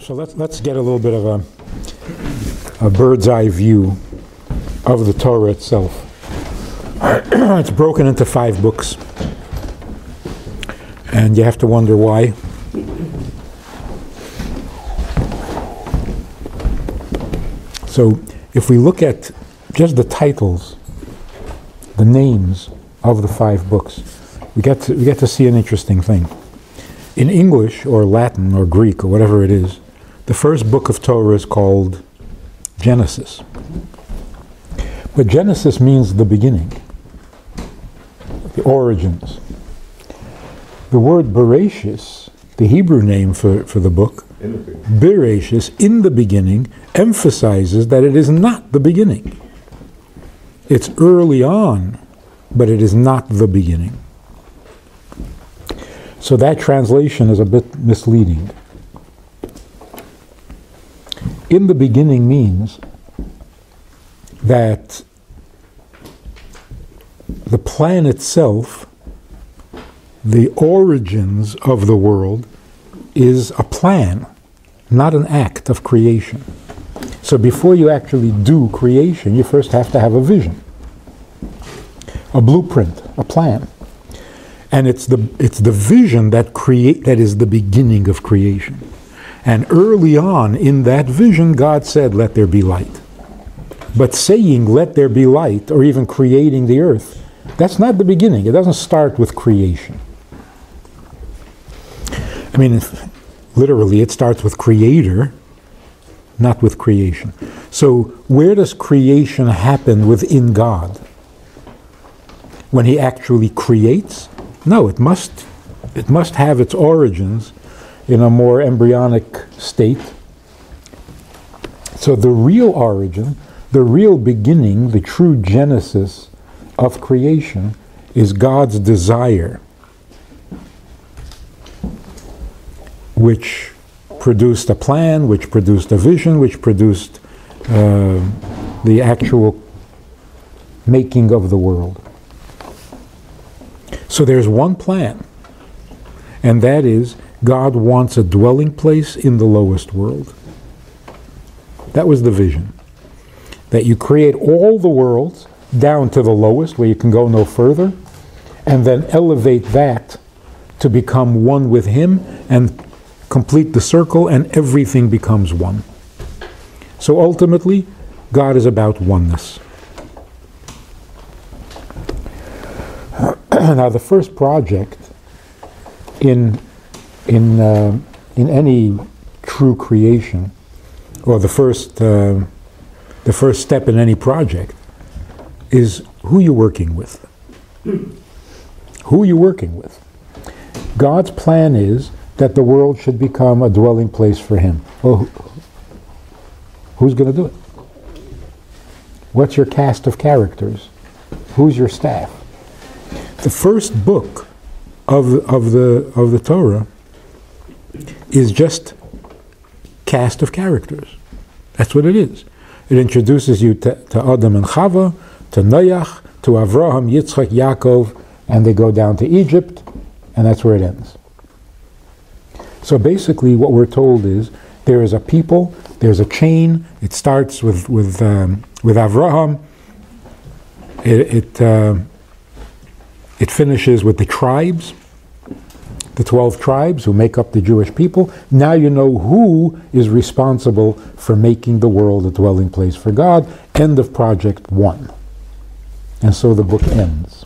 So let's, let's get a little bit of a, a bird's eye view of the Torah itself. it's broken into five books, and you have to wonder why. So if we look at just the titles, the names of the five books, we get to, we get to see an interesting thing. In English or Latin or Greek or whatever it is, the first book of Torah is called Genesis. But Genesis means the beginning, the origins. The word Bereshis, the Hebrew name for, for the book, Bereshis, in the beginning, emphasizes that it is not the beginning. It's early on, but it is not the beginning. So that translation is a bit misleading. In the beginning means that the plan itself, the origins of the world, is a plan, not an act of creation. So before you actually do creation, you first have to have a vision, a blueprint, a plan. And it's the, it's the vision that, create, that is the beginning of creation. And early on in that vision, God said, Let there be light. But saying, let there be light, or even creating the earth, that's not the beginning. It doesn't start with creation. I mean, literally, it starts with creator, not with creation. So, where does creation happen within God? When He actually creates? No, it must, it must have its origins in a more embryonic state. So, the real origin the real beginning, the true genesis of creation, is God's desire, which produced a plan, which produced a vision, which produced uh, the actual making of the world. So there's one plan, and that is God wants a dwelling place in the lowest world. That was the vision that you create all the worlds down to the lowest, where you can go no further, and then elevate that to become one with Him and complete the circle, and everything becomes one. So ultimately, God is about oneness. now, the first project in in uh, in any true creation, or the first uh, the first step in any project is who you're working with. Who you're working with. God's plan is that the world should become a dwelling place for Him. Well, who's going to do it? What's your cast of characters? Who's your staff? The first book of, of, the, of the Torah is just cast of characters. That's what it is. It introduces you to, to Adam and Chava, to Noach, to Avraham, Yitzchak, Yaakov, and they go down to Egypt, and that's where it ends. So basically, what we're told is there is a people, there's a chain. It starts with with um, with Avraham. It it, uh, it finishes with the tribes the 12 tribes who make up the Jewish people. Now you know who is responsible for making the world a dwelling place for God. End of project one. And so the book ends.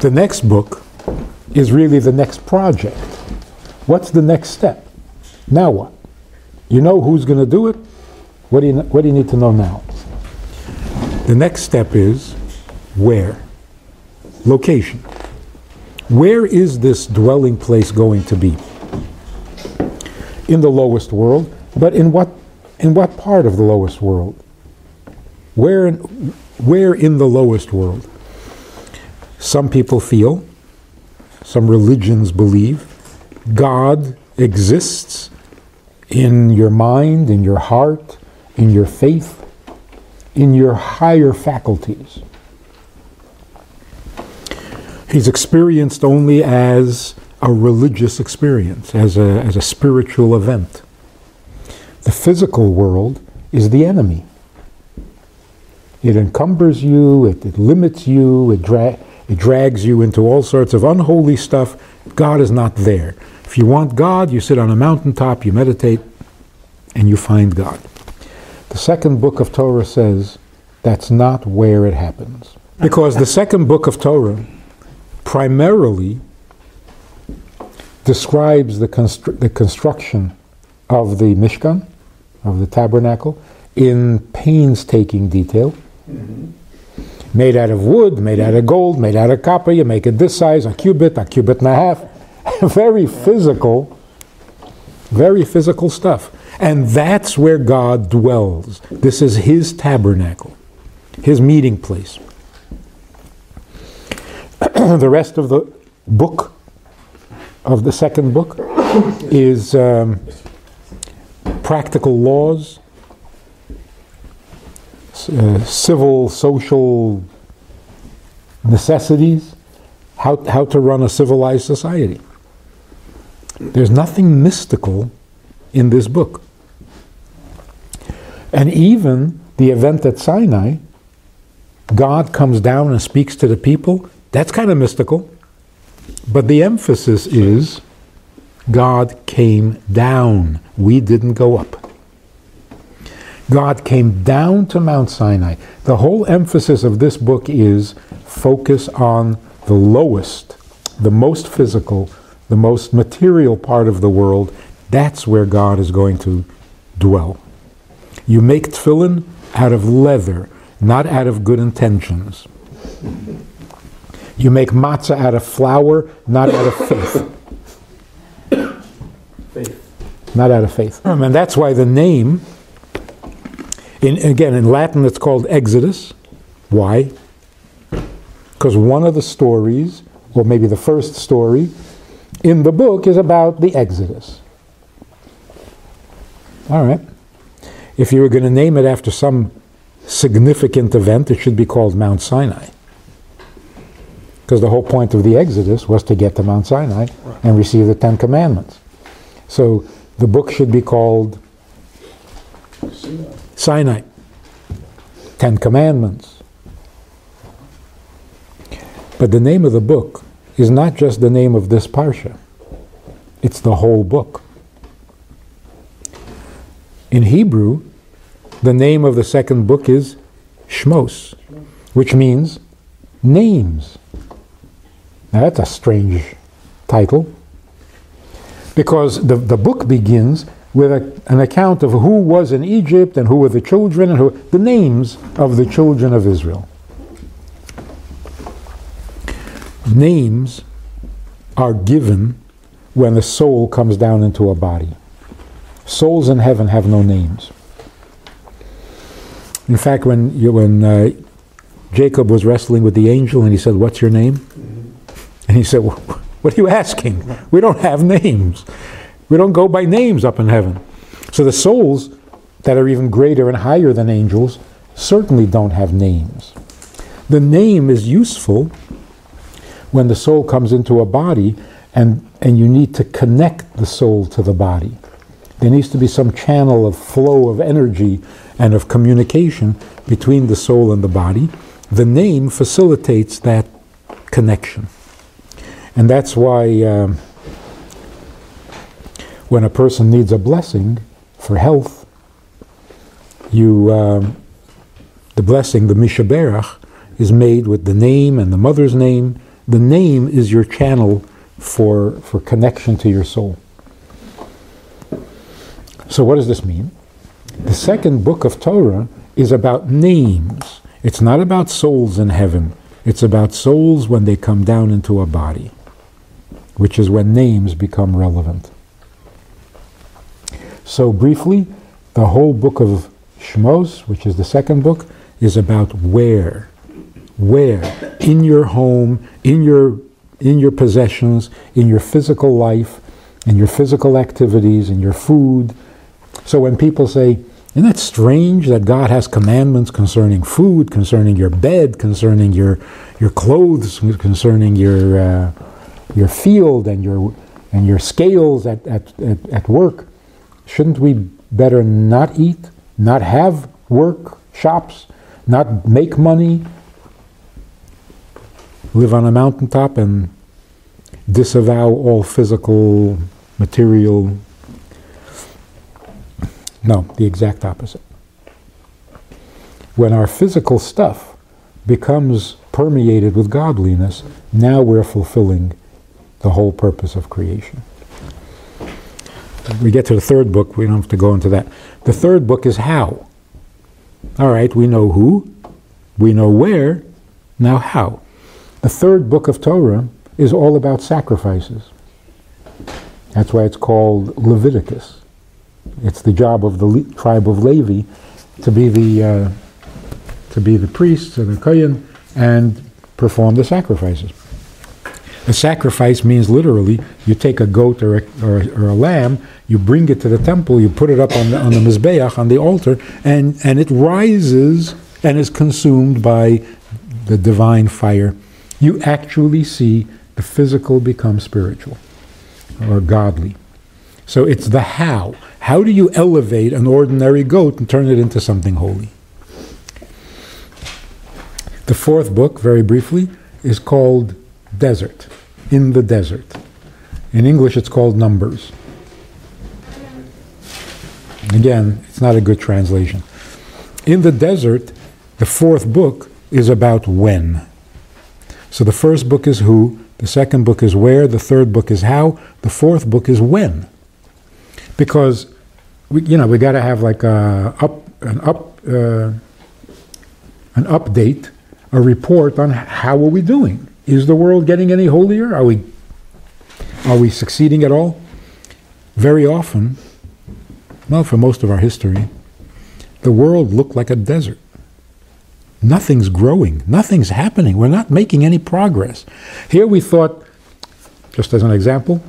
The next book is really the next project. What's the next step? Now what? You know who's going to do it? What do, you, what do you need to know now? The next step is where? Location. Where is this dwelling place going to be? In the lowest world, but in what in what part of the lowest world? Where in, where in the lowest world? Some people feel, some religions believe, God exists in your mind, in your heart, in your faith, in your higher faculties he's experienced only as a religious experience, as a, as a spiritual event. The physical world is the enemy. It encumbers you, it, it limits you, it, dra- it drags you into all sorts of unholy stuff. God is not there. If you want God, you sit on a mountaintop, you meditate, and you find God. The second book of Torah says that's not where it happens. Because the second book of Torah primarily describes the, constru- the construction of the Mishkan, of the tabernacle, in painstaking detail. Mm-hmm. Made out of wood, made out of gold, made out of copper. You make it this size, a cubit, a cubit and a half. very physical, very physical stuff. And that's where God dwells. This is His tabernacle, His meeting place. the rest of the book, of the second book, is um, practical laws, uh, civil, social necessities, how, how to run a civilized society. There's nothing mystical in this book. And even the event at Sinai, God comes down and speaks to the people, that's kind of mystical. But the emphasis is God came down. We didn't go up. God came down to Mount Sinai. The whole emphasis of this book is focus on the lowest, the most physical, the most material part of the world. That's where God is going to dwell. You make tefillin out of leather, not out of good intentions. You make matzah out of flour, not out of faith. Faith. Not out of faith. Hmm. And that's why the name, in, again, in Latin it's called Exodus. Why? Because one of the stories, or maybe the first story, in the book is about the Exodus. All right. If you were going to name it after some significant event, it should be called Mount Sinai. Because the whole point of the Exodus was to get to Mount Sinai and receive the Ten Commandments. So the book should be called Sinai. Ten Commandments. But the name of the book is not just the name of this parsha, it's the whole book. In Hebrew, the name of the second book is Shmos, which means names. Now that's a strange title because the, the book begins with a, an account of who was in Egypt and who were the children and who, the names of the children of Israel. Names are given when the soul comes down into a body. Souls in heaven have no names. In fact, when, you, when uh, Jacob was wrestling with the angel and he said, What's your name? And he said, What are you asking? We don't have names. We don't go by names up in heaven. So the souls that are even greater and higher than angels certainly don't have names. The name is useful when the soul comes into a body and, and you need to connect the soul to the body. There needs to be some channel of flow of energy and of communication between the soul and the body. The name facilitates that connection. And that's why um, when a person needs a blessing for health, you um, the blessing, the Mishaberach, is made with the name and the mother's name. The name is your channel for, for connection to your soul. So, what does this mean? The second book of Torah is about names. It's not about souls in heaven. It's about souls when they come down into a body, which is when names become relevant. So, briefly, the whole book of Shmos, which is the second book, is about where. Where? In your home, in your, in your possessions, in your physical life, in your physical activities, in your food. So when people say, isn't that strange that God has commandments concerning food, concerning your bed, concerning your, your clothes, concerning your, uh, your field and your, and your scales at, at, at, at work? Shouldn't we better not eat, not have work, shops, not make money, live on a mountaintop and disavow all physical, material. No, the exact opposite. When our physical stuff becomes permeated with godliness, now we're fulfilling the whole purpose of creation. We get to the third book, we don't have to go into that. The third book is how. All right, we know who, we know where, now how. The third book of Torah is all about sacrifices. That's why it's called Leviticus. It's the job of the Le- tribe of Levi to be the uh, to be the priests and the kohen and perform the sacrifices. A sacrifice means literally you take a goat or a, or, or, a lamb, you bring it to the temple, you put it up on the, on the mizbeach, on the altar, and, and it rises and is consumed by the divine fire. You actually see the physical become spiritual or godly. So it's the how. How do you elevate an ordinary goat and turn it into something holy? The fourth book, very briefly, is called Desert in the desert. In English, it's called Numbers. Again, it's not a good translation. In the desert, the fourth book is about when. So the first book is who, the second book is where, the third book is how, the fourth book is when. Because we, you know, we got to have like a up an up uh, an update, a report on how are we doing. Is the world getting any holier? Are we, are we succeeding at all? Very often, well, for most of our history, the world looked like a desert. Nothing's growing, nothing's happening. We're not making any progress. Here we thought, just as an example,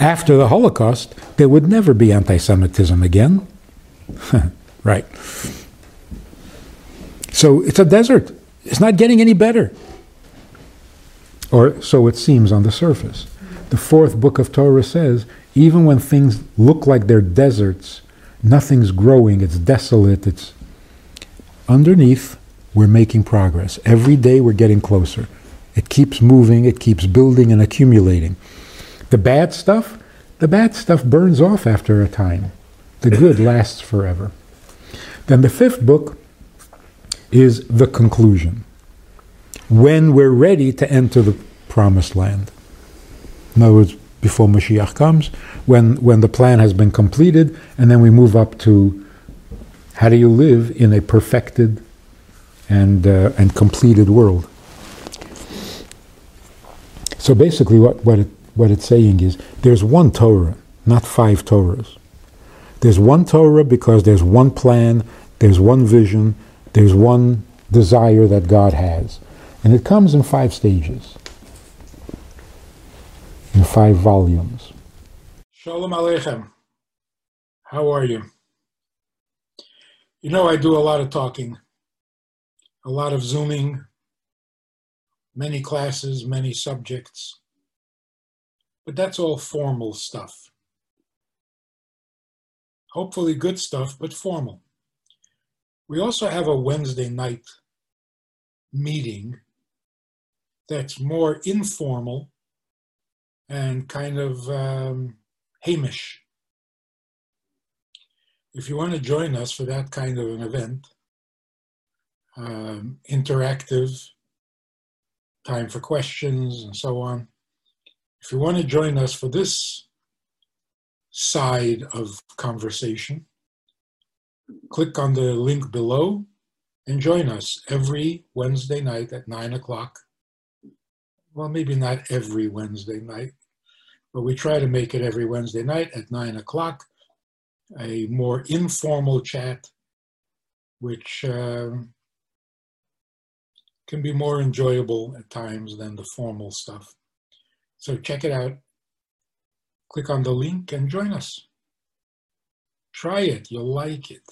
after the Holocaust, there would never be anti Semitism again. right. So it's a desert. It's not getting any better. Or so it seems on the surface. The fourth book of Torah says even when things look like they're deserts, nothing's growing, it's desolate, it's underneath, we're making progress. Every day we're getting closer. It keeps moving, it keeps building and accumulating. The bad stuff, the bad stuff burns off after a time. The good lasts forever. Then the fifth book is the conclusion when we're ready to enter the promised land. In other words, before Mashiach comes, when, when the plan has been completed, and then we move up to how do you live in a perfected and, uh, and completed world. So basically, what, what, it, what it's saying is there's one Torah, not five Torahs. There's one Torah because there's one plan, there's one vision, there's one desire that God has. And it comes in five stages, in five volumes. Shalom Aleichem. How are you? You know, I do a lot of talking, a lot of Zooming, many classes, many subjects, but that's all formal stuff. Hopefully, good stuff, but formal. We also have a Wednesday night meeting that's more informal and kind of um, Hamish. If you want to join us for that kind of an event, um, interactive, time for questions and so on, if you want to join us for this side of conversation, click on the link below and join us every Wednesday night at 9 o'clock well, maybe not every Wednesday night, but we try to make it every Wednesday night at nine o'clock, a more informal chat, which uh, can be more enjoyable at times than the formal stuff. So check it out. Click on the link and join us. Try it, you'll like it.